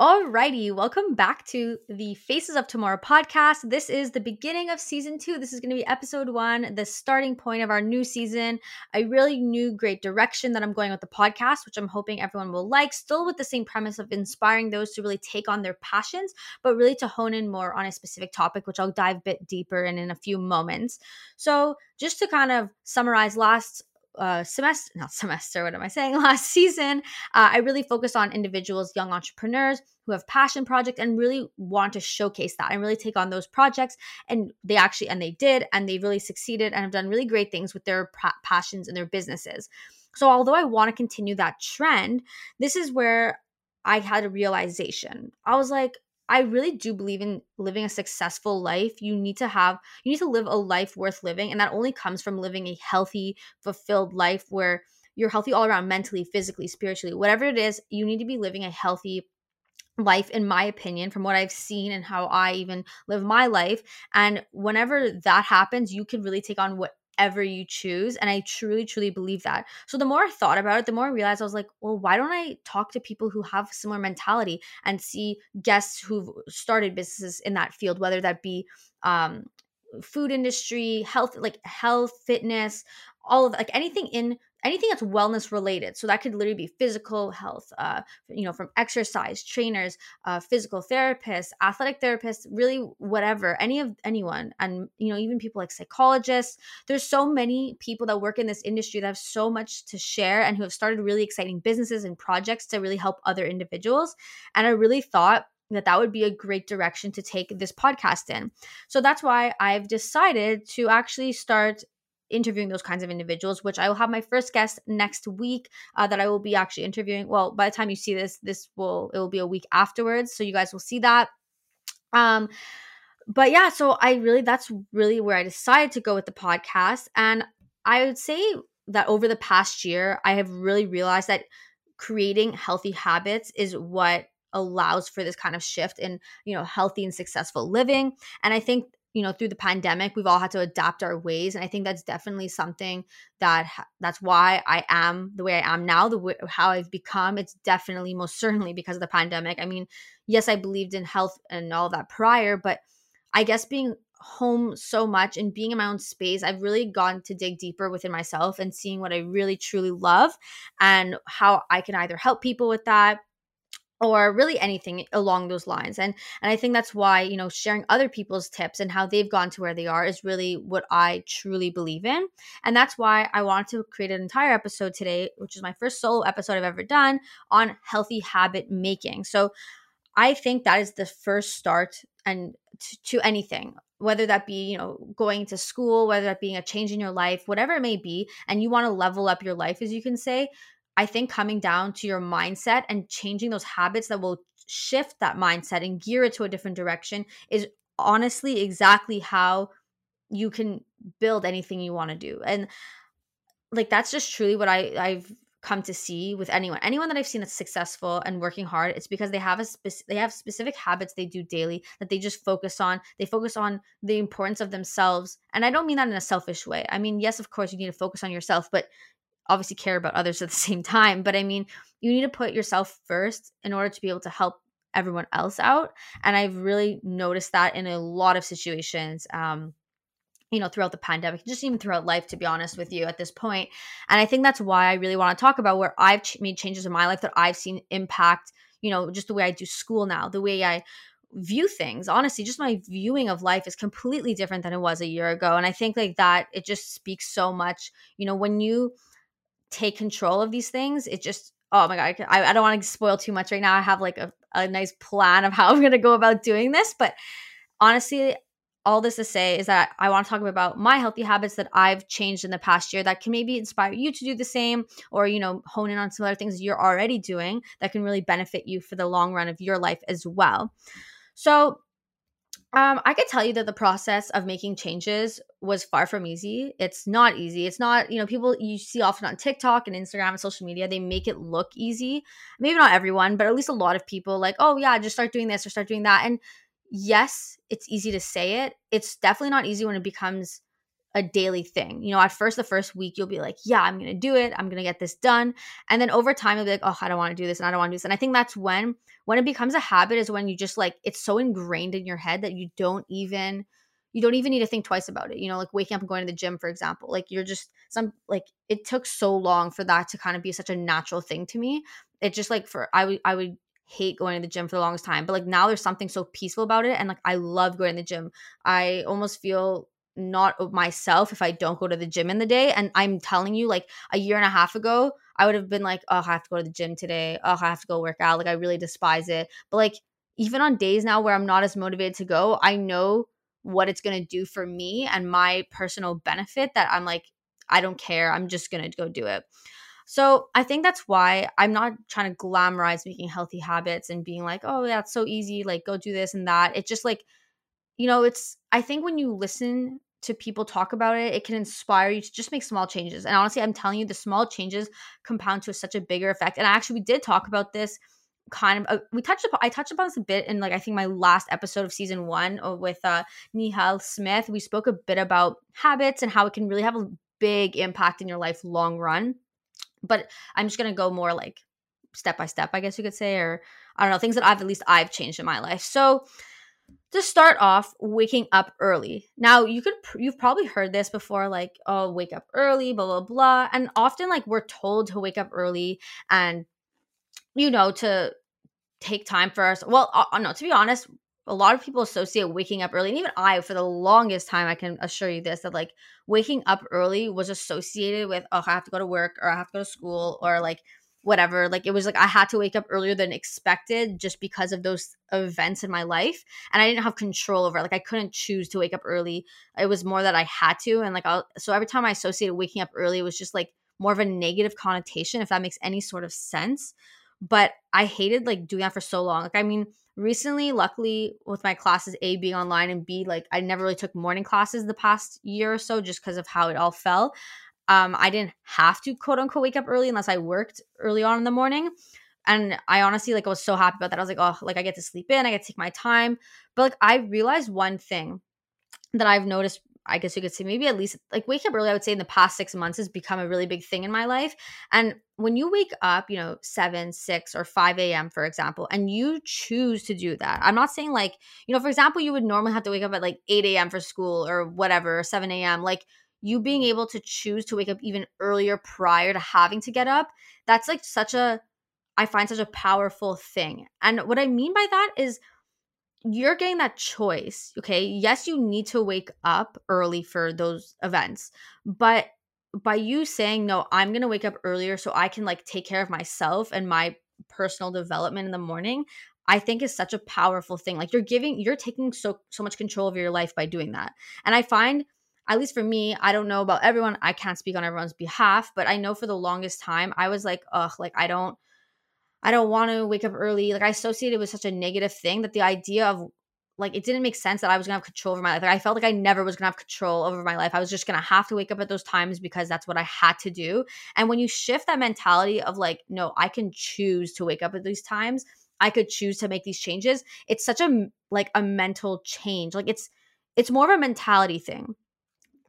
Alrighty, welcome back to the Faces of Tomorrow podcast. This is the beginning of season two. This is going to be episode one, the starting point of our new season. A really new, great direction that I'm going with the podcast, which I'm hoping everyone will like. Still with the same premise of inspiring those to really take on their passions, but really to hone in more on a specific topic, which I'll dive a bit deeper in in a few moments. So, just to kind of summarize, last uh, semester, not semester, what am I saying? Last season, uh, I really focused on individuals, young entrepreneurs who have passion projects and really want to showcase that and really take on those projects. And they actually, and they did, and they really succeeded and have done really great things with their pa- passions and their businesses. So, although I want to continue that trend, this is where I had a realization. I was like, I really do believe in living a successful life. You need to have, you need to live a life worth living. And that only comes from living a healthy, fulfilled life where you're healthy all around mentally, physically, spiritually, whatever it is, you need to be living a healthy life in my opinion from what i've seen and how i even live my life and whenever that happens you can really take on what whatever you choose. And I truly, truly believe that. So the more I thought about it, the more I realized I was like, well, why don't I talk to people who have similar mentality and see guests who've started businesses in that field, whether that be um, food industry, health, like health, fitness, all of like anything in anything that's wellness related. So that could literally be physical health uh, you know from exercise trainers uh, physical therapists athletic therapists really whatever any of anyone. And you know even people like psychologists. There's so many people that work in this industry that have so much to share and who have started really exciting businesses and projects to really help other individuals. And i really thought that that would be a great direction to take this podcast in. So that's why I've decided to actually start interviewing those kinds of individuals, which I will have my first guest next week uh, that I will be actually interviewing. Well, by the time you see this, this will it will be a week afterwards, so you guys will see that. Um, but yeah, so I really that's really where I decided to go with the podcast, and I would say that over the past year, I have really realized that creating healthy habits is what allows for this kind of shift in you know healthy and successful living and i think you know through the pandemic we've all had to adapt our ways and i think that's definitely something that that's why i am the way i am now the way how i've become. It's definitely most certainly because of the pandemic. I mean yes i believed in health and all that prior but i guess being home so much and being in my own space i've really gone to dig deeper within myself and seeing what i really truly love and how i can either help people with that or really anything along those lines and and i think that's why you know sharing other people's tips and how they've gone to where they are is really what i truly believe in and that's why i wanted to create an entire episode today which is my first solo episode i've ever done on healthy habit making so i think that is the first start and to, to anything whether that be you know going to school whether that being a change in your life whatever it may be and you want to level up your life as you can say I think coming down to your mindset and changing those habits that will shift that mindset and gear it to a different direction is honestly exactly how you can build anything you want to do. And like that's just truly what I I've come to see with anyone. Anyone that i've seen that's successful and working hard it's because they have a spec- they have specific habits they do daily that they just focus on. They focus on the importance of themselves. And i don't mean that in a selfish way. I mean yes of course you need to focus on yourself but obviously care about others at the same time but i mean you need to put yourself first in order to be able to help everyone else out and i've really noticed that in a lot of situations um you know throughout the pandemic just even throughout life to be honest with you at this point and i think that's why i really want to talk about where i've ch- made changes in my life that i've seen impact you know just the way i do school now the way i view things. Honestly just my viewing of life is completely different than it was a year ago and i think like that it just speaks so much you know when you take control of these things, it just oh my god, I, I don't want to spoil too much right now. I have like a, a nice plan of how I'm gonna go about doing this, but honestly, all this to say is that I want to talk about my healthy habits that I've changed in the past year that can maybe inspire you to do the same or, you know, hone in on some other things you're already doing that can really benefit you for the long run of your life as well. So, um, I could tell you that the process of making changes was far from easy. It's not easy. It's not, you know, people you see often on TikTok and Instagram and social media, they make it look easy. Maybe not everyone, but at least a lot of people like, oh, yeah, just start doing this or start doing that. And yes, it's easy to say it. It's definitely not easy when it becomes a daily thing. You know, at first, the first week, you'll be like, yeah, I'm going to do it. I'm going to get this done. And then over time, you'll be like, oh, I don't want to do this and I don't want to do this. And I think that's when, when it becomes a habit is when you just like, it's so ingrained in your head that you don't even, you don't even need to think twice about it. You know, like waking up and going to the gym, for example. Like you're just some, like it took so long for that to kind of be such a natural thing to me. It just like for, I would, I would, hate going to the gym for the longest time but like now there's something so peaceful about it and like i love going to the gym i almost feel not myself if I don't go to the gym in the day. And I'm telling you, like a year and a half ago, I would have been like, oh, I have to go to the gym today. Oh, I have to go work out. Like I really despise it. But like even on days now where I'm not as motivated to go, I know what it's going to do for me and my personal benefit that I'm like, I don't care. I'm just going to go do it. So I think that's why I'm not trying to glamorize making healthy habits and being like, oh, that's so easy. Like, go do this and that. It's just like, you know, it's, I think when you listen to people talk about it, it can inspire you to just make small changes. And honestly, I'm telling you, the small changes compound to such a bigger effect. And actually, we did talk about this kind of uh, we touched upon I touched upon this a bit in like I think my last episode of season one uh, with uh Nihal Smith. We spoke a bit about habits and how it can really have a big impact in your life long run. But I'm just gonna go more like step by step, I guess you could say, or I don't know, things that I've at least I've changed in my life. So to start off waking up early. Now you could you've probably heard this before like oh wake up early blah blah blah and often like we're told to wake up early and you know to take time for us well uh, no to be honest a lot of people associate waking up early and even i for the longest time i can assure you this that like waking up early was associated with oh i have to go to work or i have to go to school or like whatever. Like it was like I had to wake up earlier than expected just because of those events in my life. And I didn't have control over it. Like I couldn't choose to wake up early. It was more that I had to. And like, I'll, so every time I associated waking up early, it was just like more of a negative connotation, if that makes any sort of sense. But I hated like doing that for so long. Like, I mean, recently, luckily, with my classes, A, being online and B, like I never really took morning classes the past year or so just because of how it all fell um, I didn't have to quote unquote wake up early unless I worked early on in the morning. And I honestly like I was so happy about that. I was like, oh, like I get to sleep in, I get to take my time. But like I realized one thing that I've noticed, I guess you could say maybe at least like wake up early, I would say in the past six months has become a really big thing in my life. And when you wake up, you know, 7, 6, or 5 a.m., for example, and you choose to do that, I'm not saying like, you know, for example, you would normally have to wake up at like 8 a.m. for school or whatever, or 7 a.m. Like you being able to choose to wake up even earlier prior to having to get up, that's like such a, I find such a powerful thing. And what I mean by that is you're getting that choice. Okay. Yes, you need to wake up early for those events, but by you saying, no, I'm going to wake up earlier so I can like take care of myself and my personal development in the morning, I think is such a powerful thing. Like you're giving, you're taking so, so much control of your life by doing that. And I find at least for me, I don't know about everyone. I can't speak on everyone's behalf, but I know for the longest time I was like, ugh, like I don't I don't want to wake up early. Like I associated with such a negative thing that the idea of like it didn't make sense that I was gonna have control over my life. Like I felt like I never was gonna have control over my life. I was just gonna have to wake up at those times because that's what I had to do. And when you shift that mentality of like, no, I can choose to wake up at these times, I could choose to make these changes. It's such a like a mental change. Like it's it's more of a mentality thing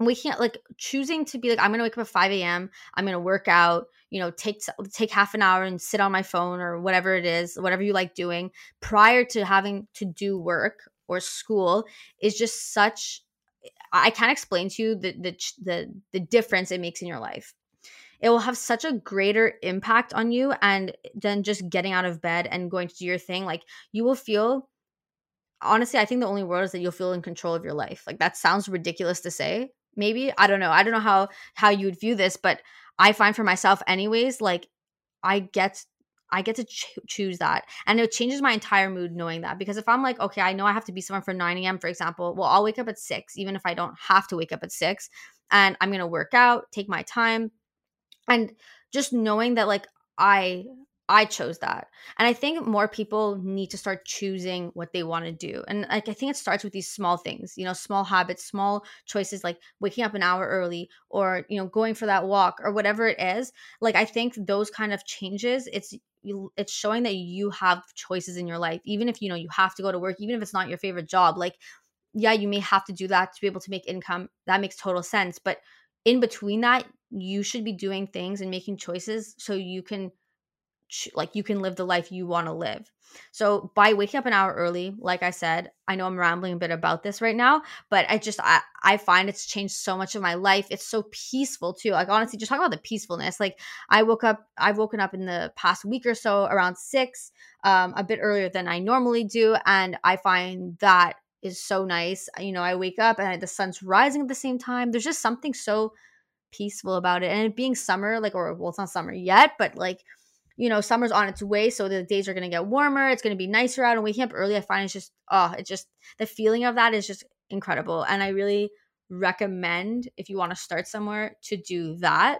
we can't like choosing to be like i'm gonna wake up at 5 a.m i'm gonna work out you know take take half an hour and sit on my phone or whatever it is whatever you like doing prior to having to do work or school is just such i can't explain to you the the the, the difference it makes in your life. It will have such a greater impact on you and then just getting out of bed and going to do your thing like you will feel honestly i think the only word is that you'll feel in control of your life like that sounds ridiculous to say maybe i don't know i don't know how how you would view this but i find for myself anyways like i get i get to ch- choose that and it changes my entire mood knowing that because if i'm like okay i know i have to be somewhere for 9 a.m for example well i'll wake up at 6 even if i don't have to wake up at 6 and i'm gonna work out take my time and just knowing that like i I chose that. And I think more people need to start choosing what they want to do. And like I think it starts with these small things, you know, small habits, small choices like waking up an hour early or, you know, going for that walk or whatever it is. Like I think those kind of changes, it's it's showing that you have choices in your life even if you know you have to go to work even if it's not your favorite job like yeah, you may have to do that to be able to make income. That makes total sense. But in between that, you should be doing things and making choices so you can like you can live the life you want to live. So by waking up an hour early, like I said, I know I'm rambling a bit about this right now, but I just I, I find it's changed so much of my life. It's so peaceful too. Like honestly, just talking about the peacefulness. Like I woke up, I've woken up in the past week or so around six, um, a bit earlier than I normally do, and I find that is so nice. You know, I wake up and I, the sun's rising at the same time. There's just something so peaceful about it, and it being summer, like or well, it's not summer yet, but like you know, summer's on its way, so the days are going to get warmer. It's going to be nicer out, and waking up early, I find it's just, oh, it's just the feeling of that is just incredible. And I really recommend if you want to start somewhere to do that.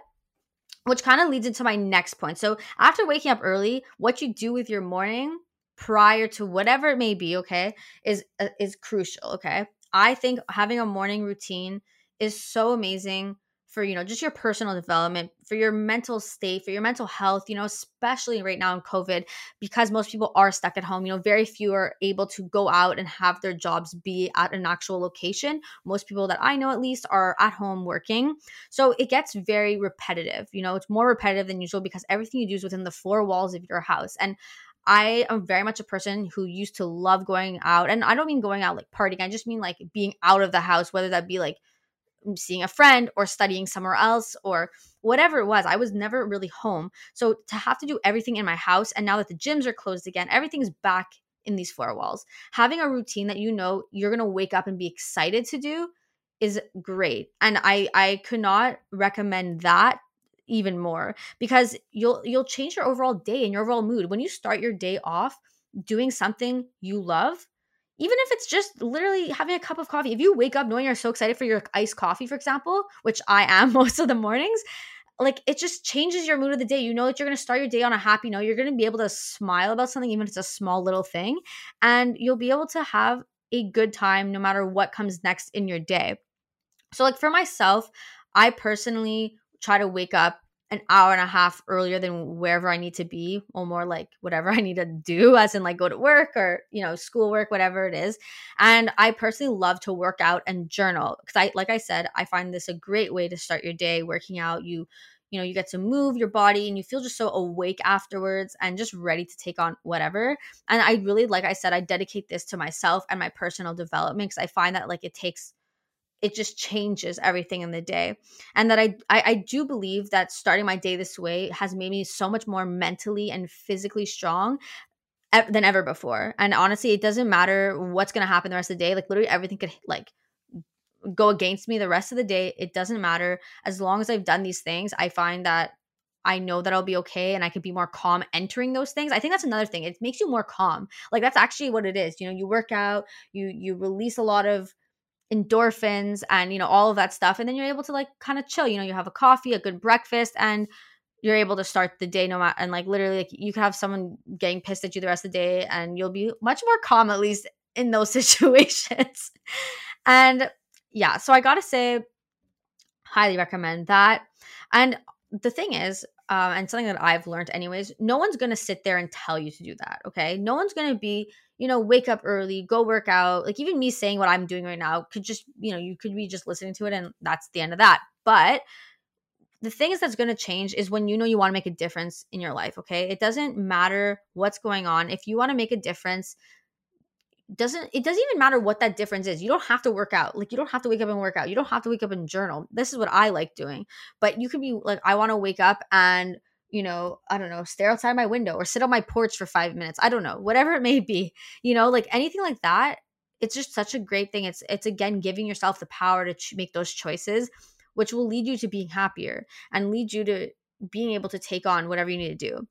Which kind of leads into my next point. So, after waking up early, what you do with your morning prior to whatever it may be, okay, is uh, is crucial, okay? I think having a morning routine is so amazing for you know just your personal development for your mental state for your mental health you know especially right now in covid because most people are stuck at home you know very few are able to go out and have their jobs be at an actual location most people that i know at least are at home working so it gets very repetitive you know it's more repetitive than usual because everything you do is within the four walls of your house and I am very much a person who used to love going out. And I don't mean going out like partying. I just mean like being out of the house, whether that be like seeing a friend or studying somewhere else or whatever it was. I was never really home. So to have to do everything in my house and now that the gyms are closed again, everything's back in these four walls. Having a routine that you know you're going to wake up and be excited to do is great. And I I could not recommend that even more because you'll you'll change your overall day and your overall mood. When you start your day off doing something you love, even if it's just literally having a cup of coffee. If you wake up knowing you're so excited for your iced coffee, for example, which I am most of the mornings, like it just changes your mood of the day. You know that you're going to start your day on a happy note. You're going to be able to smile about something, even if it's a small little thing, and you'll be able to have a good time no matter what comes next in your day. So, like for myself, I personally try to wake up an hour and a half earlier than wherever I need to be, or more like whatever I need to do, as in like go to work or, you know, schoolwork, whatever it is. And I personally love to work out and journal because I, like I said, I find this a great way to start your day working out. You, you know, you get to move your body and you feel just so awake afterwards and just ready to take on whatever. And I really, like I said, I dedicate this to myself and my personal development because I find that like it takes it just changes everything in the day and that I, I, I do believe that starting my day this way has made me so much more mentally and physically strong than ever before and honestly it doesn't matter what's going to happen the rest of the day like literally everything could like go against me the rest of the day it doesn't matter as long as i've done these things i find that I know that I'll be okay and I could be more calm entering those things. I think that's another thing. It makes you more calm. Like that's actually what it is. You know, you work out, you you release a lot of endorphins and you know all of that stuff and then you're able to like kind of chill you know you have a coffee a good breakfast and you're able to start the day no matter and like literally like you could have someone getting pissed at you the rest of the day and you'll be much more calm at least in those situations and yeah so i gotta say highly recommend that and the thing is um, and something that I've learned, anyways, no one's gonna sit there and tell you to do that. Okay, no one's gonna be you know, wake up early, go work out. Like even me saying what I'm doing right now could just, you know, you could be just listening to it and that's the end of that. But the thing is that's going to change is when you know you want to make a difference in your life, okay? It doesn't matter what's going on. If you want to make a difference, doesn't it doesn't even matter what that difference is. You don't have to work out. Like you don't have to wake up and work out. You don't have to wake up and journal. This is what I like doing. But you could be like I want to wake up and you know, I don't know, stare outside my window or sit on my porch for five minutes. I don't know, whatever it may be, you know, like anything like that. It's just such a great thing. It's it's again giving yourself the power to ch- make those choices, which will lead you to being happier and lead you to being able to take on whatever you need to do.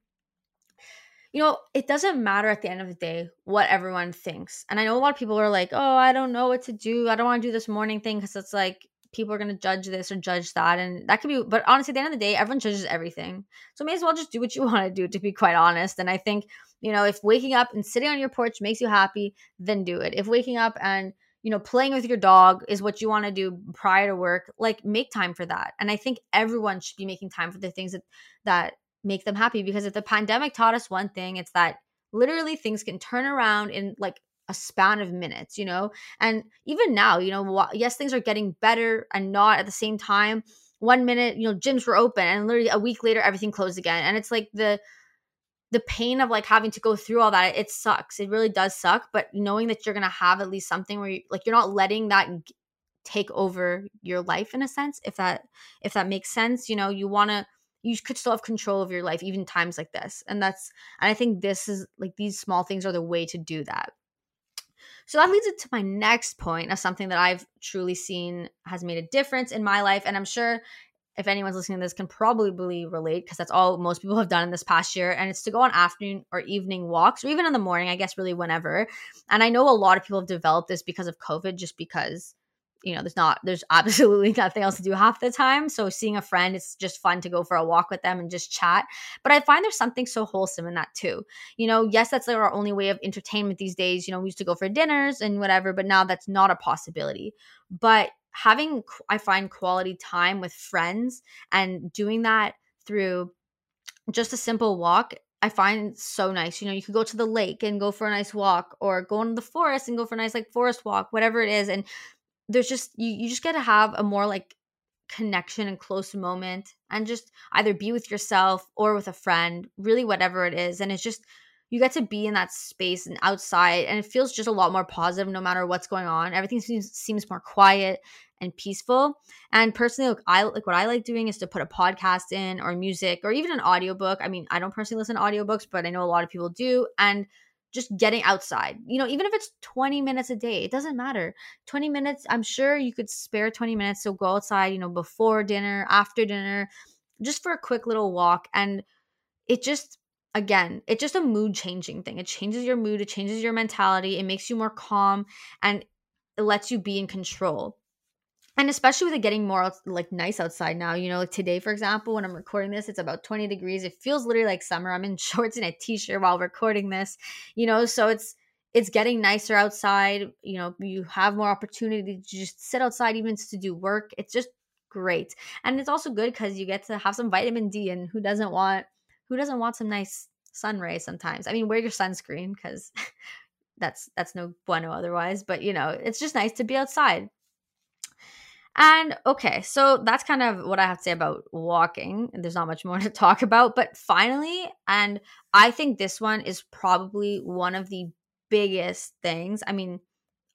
You know, it doesn't matter at the end of the day what everyone thinks. And I know a lot of people are like, "Oh, I don't know what to do. I don't want to do this morning thing because it's like people are going to judge this or judge that and that could be but honestly at the end of the day everyone judges everything. So may as well just do what you want to do to be quite honest. And i think you know if waking up and sitting on your porch makes you happy then do it. If waking up and you know playing with your dog is what you want to do prior to work like make time for that. And i think everyone should be making time for the things that that make them happy because if the pandemic taught us one thing it's that literally things can turn around in like a span of minutes, you know? And even now, you know, yes, things are getting better and not at the same time. One minute, you know, gyms were open and literally a week later everything closed again. And it's like the the pain of like having to go through all that, it sucks. It really does suck, but knowing that you're going to have at least something where you like you're not letting that take over your life in a sense, if that if that makes sense, you know, you want to you could still have control of your life even times like this. And that's and I think this is like these small things are the way to do that. So that leads it to my next point of something that I've truly seen has made a difference in my life. And I'm sure if anyone's listening to this can probably relate because that's all most people have done in this past year. And it's to go on afternoon or evening walks or even in the morning, I guess, really whenever. And I know a lot of people have developed this because of COVID, just because you know, there's not, there's absolutely nothing else to do half the time. So seeing a friend, it's just fun to go for a walk with them and just chat. But I find there's something so wholesome in that too. You know, yes, that's like our only way of entertainment these days. You know, we used to go for dinners and whatever, but now that's not a possibility. But having, I find quality time with friends and doing that through just a simple walk I find so nice. You know, you could go to the lake and go for a nice walk or go into the forest and go for a nice like forest walk, whatever it is. And there's just you you just got to have a more like connection and close moment and just either be with yourself or with a friend, really whatever it is. And it's just you get to be in that space and outside and it feels just a lot more positive no matter what's going on. Everything seems seems more quiet and peaceful. And personally, like I like what I like doing is to put a podcast in or music or even an audiobook. I mean, I don't personally listen to audiobooks, but I know a lot of people do. And just getting outside. You know, even if it's 20 minutes a day, it doesn't matter. 20 minutes, I'm sure you could spare 20 minutes to go outside, you know, before dinner, after dinner, just for a quick little walk. And it just, again, it's just a mood changing thing. It changes your mood, it changes your mentality, it makes you more calm, and it lets you be in control and especially with it getting more like nice outside now you know like today for example when i'm recording this it's about 20 degrees. It feels literally like summer. I'm in shorts and a t-shirt while recording this you know so it's it's getting nicer outside. You know you have more opportunity to just sit outside even to do work. It's just great. And it's also good because you get to have some vitamin d and who doesn't want who doesn't want some nice sun rays sometimes? I mean wear your sunscreen because that's that's no bueno otherwise but you know it's just nice to be outside and okay, so that's kind of what I have to say about walking. There's not much more to talk about, but finally, and I think this one is probably one of the biggest things. I mean,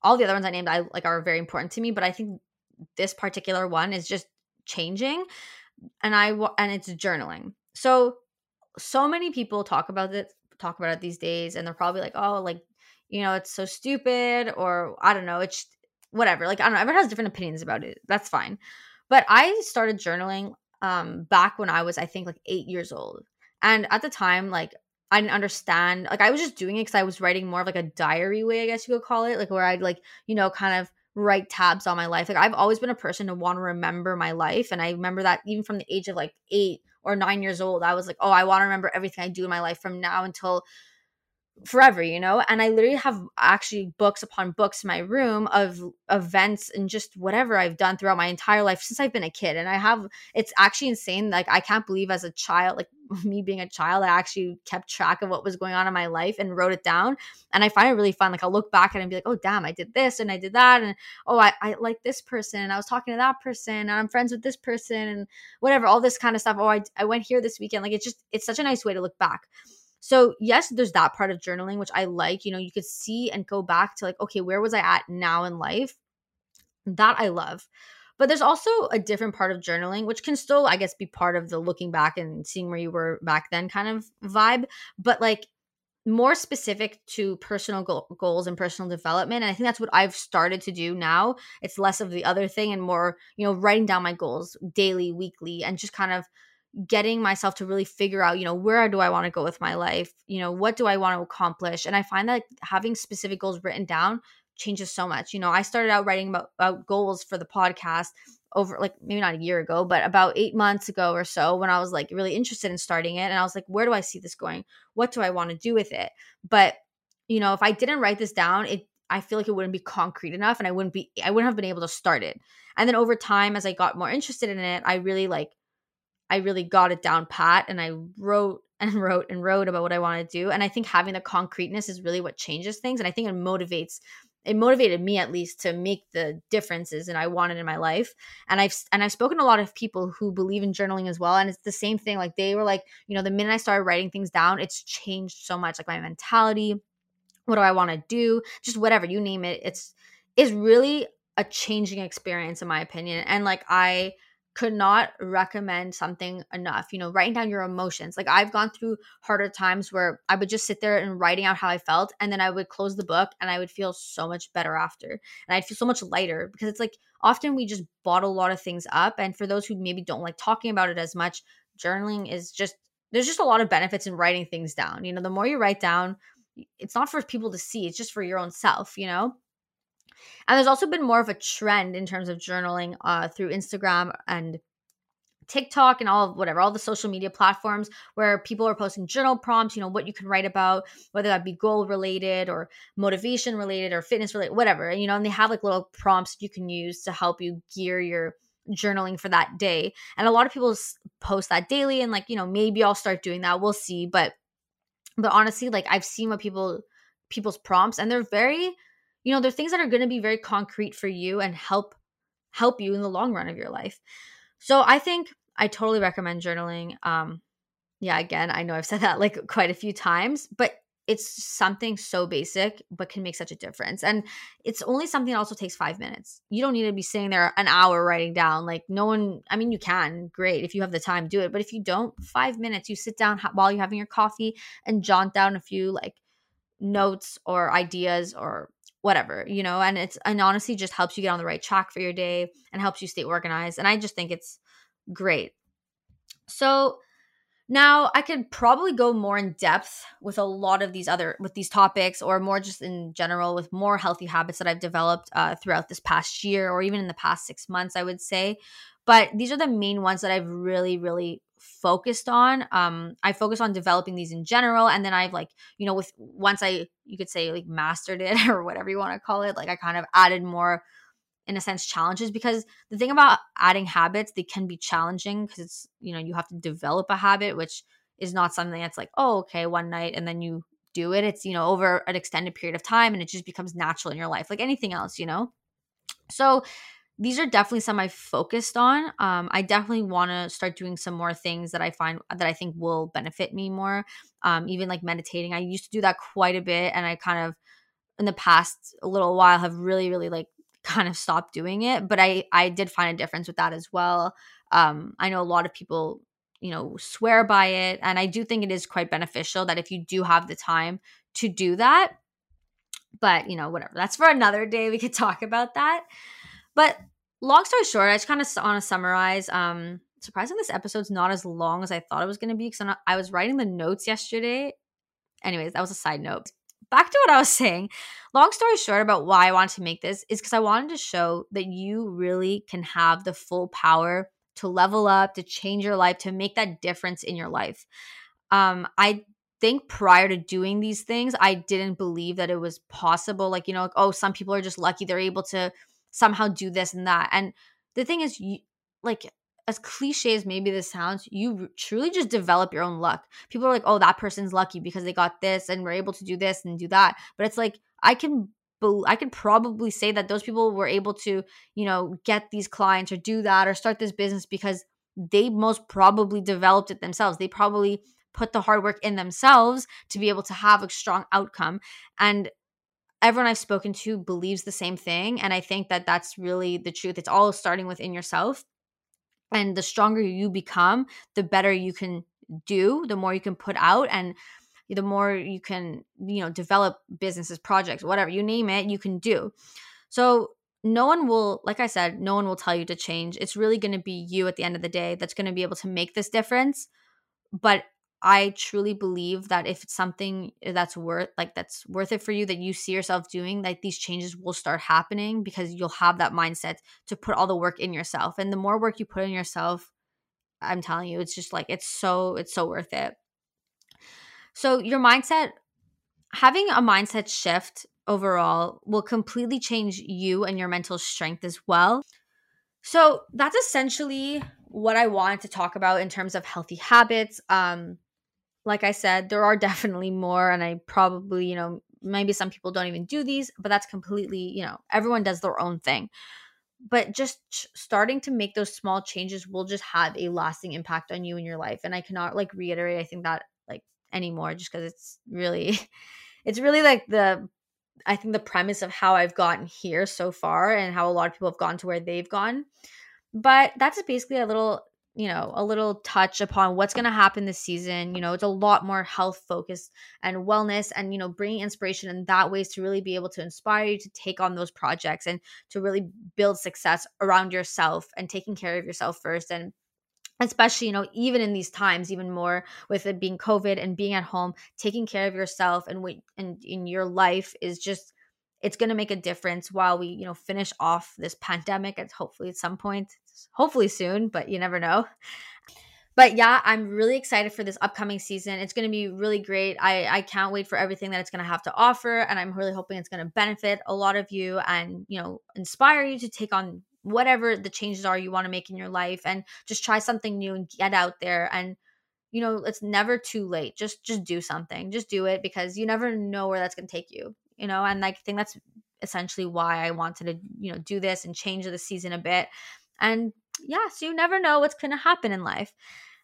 all the other ones I named I like are very important to me, but I think this particular one is just changing and I and it's journaling. So so many people talk about it talk about it these days and they're probably like, "Oh, like you know, it's so stupid or I don't know, it's whatever. Like I don't know, everyone has different opinions about it. That's fine. But I started journaling um back when I was I think like 8 years old. And at the time like I didn't understand. Like I was just doing it cuz I was writing more of like a diary way, I guess you could call it, like where I'd like, you know, kind of write tabs on my life. Like I've always been a person to want to remember my life and I remember that even from the age of like 8 or 9 years old, I was like, "Oh, I want to remember everything I do in my life from now until forever, you know? And I literally have actually books upon books in my room of events and just whatever I've done throughout my entire life since I've been a kid. And I have, it's actually insane. Like, I can't believe as a child, like me being a child, I actually kept track of what was going on in my life and wrote it down. And I find it really fun. Like, I'll look back and be like, oh, damn, I did this and I did that. And oh, I, I like this person. And I was talking to that person and I'm friends with this person and whatever, all this kind of stuff. Oh, I, I went here this weekend. Like, it's just, it's such a nice way to look back. So, yes, there's that part of journaling, which I like. You know, you could see and go back to like, okay, where was I at now in life? That I love. But there's also a different part of journaling, which can still, I guess, be part of the looking back and seeing where you were back then kind of vibe. But like, more specific to personal go- goals and personal development and i think that's what i've started to do now it's less of the other thing and more you know writing down my goals daily weekly and just kind of getting myself to really figure out, you know, where do I want to go with my life? You know, what do I want to accomplish? And I find that having specific goals written down changes so much. You know, I started out writing about, about goals for the podcast over like maybe not a year ago, but about eight months ago or so when I was like really interested in starting it. And I was like, where do I see this going? What do I want to do with it? But, you know, if I didn't write this down, it I feel like it wouldn't be concrete enough and I wouldn't be I wouldn't have been able to start it. And then over time as I got more interested in it, I really like I really got it down pat and I wrote and wrote and wrote about what I want to do. And I think having the concreteness is really what changes things. And I think it motivates it motivated me at least to make the differences and I wanted in my life. And I've and I've spoken to a lot of people who believe in journaling as well. And it's the same thing. Like they were like, you know, the minute I started writing things down, it's changed so much. Like my mentality, what do I want to do? Just whatever, you name it. It's is really a changing experience in my opinion. And like I could not recommend something enough. You know, writing down your emotions. Like I've gone through harder times where I would just sit there and writing out how I felt and then I would close the book and I would feel so much better after. And I'd feel so much lighter because it's like often we just bottle a lot of things up and for those who maybe don't like talking about it as much, journaling is just there's just a lot of benefits in writing things down. You know, the more you write down, it's not for people to see, it's just for your own self, you know? And there's also been more of a trend in terms of journaling uh, through Instagram and TikTok and all of whatever, all the social media platforms where people are posting journal prompts, you know, what you can write about, whether that be goal related or motivation related or fitness related, whatever. You know, and they have like little prompts you can use to help you gear your journaling for that day. And a lot of people post that daily and like, you know, maybe I'll start doing that. We'll see. But but honestly, like I've seen what people people's prompts and they're very you know, they're things that are going to be very concrete for you and help help you in the long run of your life. So I think I totally recommend journaling. Um yeah, again, I know I've said that like quite a few times, but it's something so basic but can make such a difference. And it's only something that also takes 5 minutes. You don't need to be sitting there an hour writing down like no one I mean you can, great. If you have the time do it, but if you don't, 5 minutes you sit down while you're having your coffee and jot down a few like notes or ideas or whatever, you know, and it's and honestly just helps you get on the right track for your day and helps you stay organized. And I just think it's great. So now I could probably go more in depth with a lot of these other with these topics or more just in general with more healthy habits that I've developed uh, throughout this past year or even in the past six months, I would say. But these are the main ones that I've really, really focused on um i focus on developing these in general and then i've like you know with once i you could say like mastered it or whatever you want to call it like i kind of added more in a sense challenges because the thing about adding habits they can be challenging because it's you know you have to develop a habit which is not something that's like oh okay one night and then you do it. It's you know over an extended period of time and it just becomes natural in your life like anything else you know? So these are definitely some I focused on. Um, I definitely want to start doing some more things that I find that I think will benefit me more. Um, even like meditating, I used to do that quite a bit, and I kind of in the past a little while have really, really like kind of stopped doing it. But I I did find a difference with that as well. Um, I know a lot of people you know swear by it, and I do think it is quite beneficial that if you do have the time to do that. But you know, whatever. That's for another day. We could talk about that. But long story short, I just kind of want to summarize. Um, surprisingly, this episode's not as long as I thought it was going to be because I was writing the notes yesterday. Anyways, that was a side note. Back to what I was saying. Long story short about why I wanted to make this is because I wanted to show that you really can have the full power to level up, to change your life, to make that difference in your life. Um, I think prior to doing these things, I didn't believe that it was possible. Like, you know, like, oh, some people are just lucky they're able to somehow do this and that. And the thing is, you, like, as cliche as maybe this sounds, you truly just develop your own luck. People are like, oh, that person's lucky because they got this and were able to do this and do that. But it's like, I can I could probably say that those people were able to, you know, get these clients or do that or start this business because they most probably developed it themselves. They probably put the hard work in themselves to be able to have a strong outcome. And everyone I've spoken to believes the same thing. And I think that that's really the truth. It's all starting within yourself. And the stronger you become, the better you can do, the more you can put out, and the more you can, you know, develop businesses, projects, whatever you name it, you can do. So, no one will, like I said, no one will tell you to change. It's really going to be you at the end of the day that's going to be able to make this difference. But I truly believe that if it's something that's worth like that's worth it for you that you see yourself doing, like these changes will start happening because you'll have that mindset to put all the work in yourself. And the more work you put in yourself, I'm telling you, it's just like it's so it's so worth it. So your mindset having a mindset shift overall will completely change you and your mental strength as well. So that's essentially what I wanted to talk about in terms of healthy habits. Um, like I said, there are definitely more, and I probably, you know, maybe some people don't even do these, but that's completely, you know, everyone does their own thing. But just starting to make those small changes will just have a lasting impact on you in your life. And I cannot like reiterate, I think that like anymore, just because it's really, it's really like the, I think the premise of how I've gotten here so far and how a lot of people have gone to where they've gone. But that's basically a little you know, a little touch upon what's going to happen this season. You know, it's a lot more health focused and wellness and, you know, bringing inspiration in that ways to really be able to inspire you to take on those projects and to really build success around yourself and taking care of yourself first. And especially you know even in these times even more with it being covid and being at home taking care of yourself and wait and in your life is just it's going to make a difference while we you know finish off this pandemic at hopefully at some point hopefully soon but you never know. But yeah i'm really excited for this upcoming season. It's going to be really great. I i can't wait for everything that it's going to have to offer and i'm really hoping it's going to benefit a lot of you and you know inspire you to take on whatever the changes are you want to make in your life and just try something new and get out there. And you know it's never too late. Just just do something. Just do it because you never know where that's going to take you you know? And like, i think that's essentially why i wanted to you know do this and change the season a bit and yeah so you never know what's going to happen in life.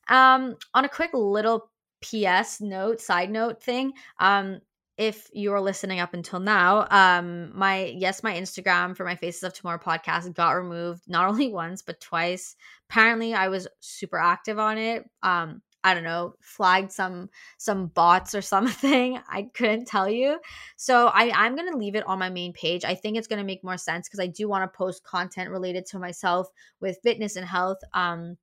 Um on a quick little ps note side note thing um if you're listening up until now um my yes my instagram for my faces of tomorrow podcast got removed not only once but twice. Apparently i was super active on it um I don't know, flagged some some bots or something. I couldn't tell you. So I I'm to leave it on my main page. I think it's to make more sense because I do want to post content related to myself with fitness and health. Um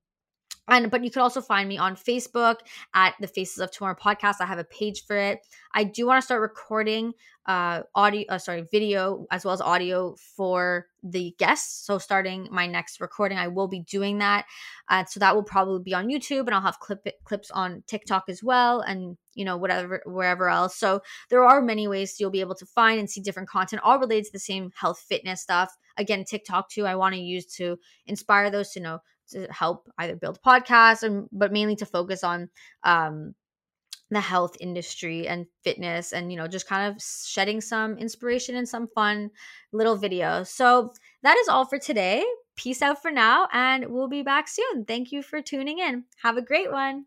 and but you can also find me on Facebook at the Faces of Tomorrow podcast. I have a page for it. I do want to start recording uh audio uh, sorry video as well as audio for the guests so starting my next recording i will be doing that uh, so that will probably be on youtube and i'll have clip clips on tiktok as well and you know whatever wherever else so there are many ways you'll be able to find and see different content all related to the same health fitness stuff again tiktok too i want to use to inspire those to know to help either build podcasts and but mainly to focus on um the health industry and fitness and you know just kind of shedding some inspiration and some fun little videos. So that is all for today. Peace out for now and we'll be back soon. Thank you for tuning in. Have a great one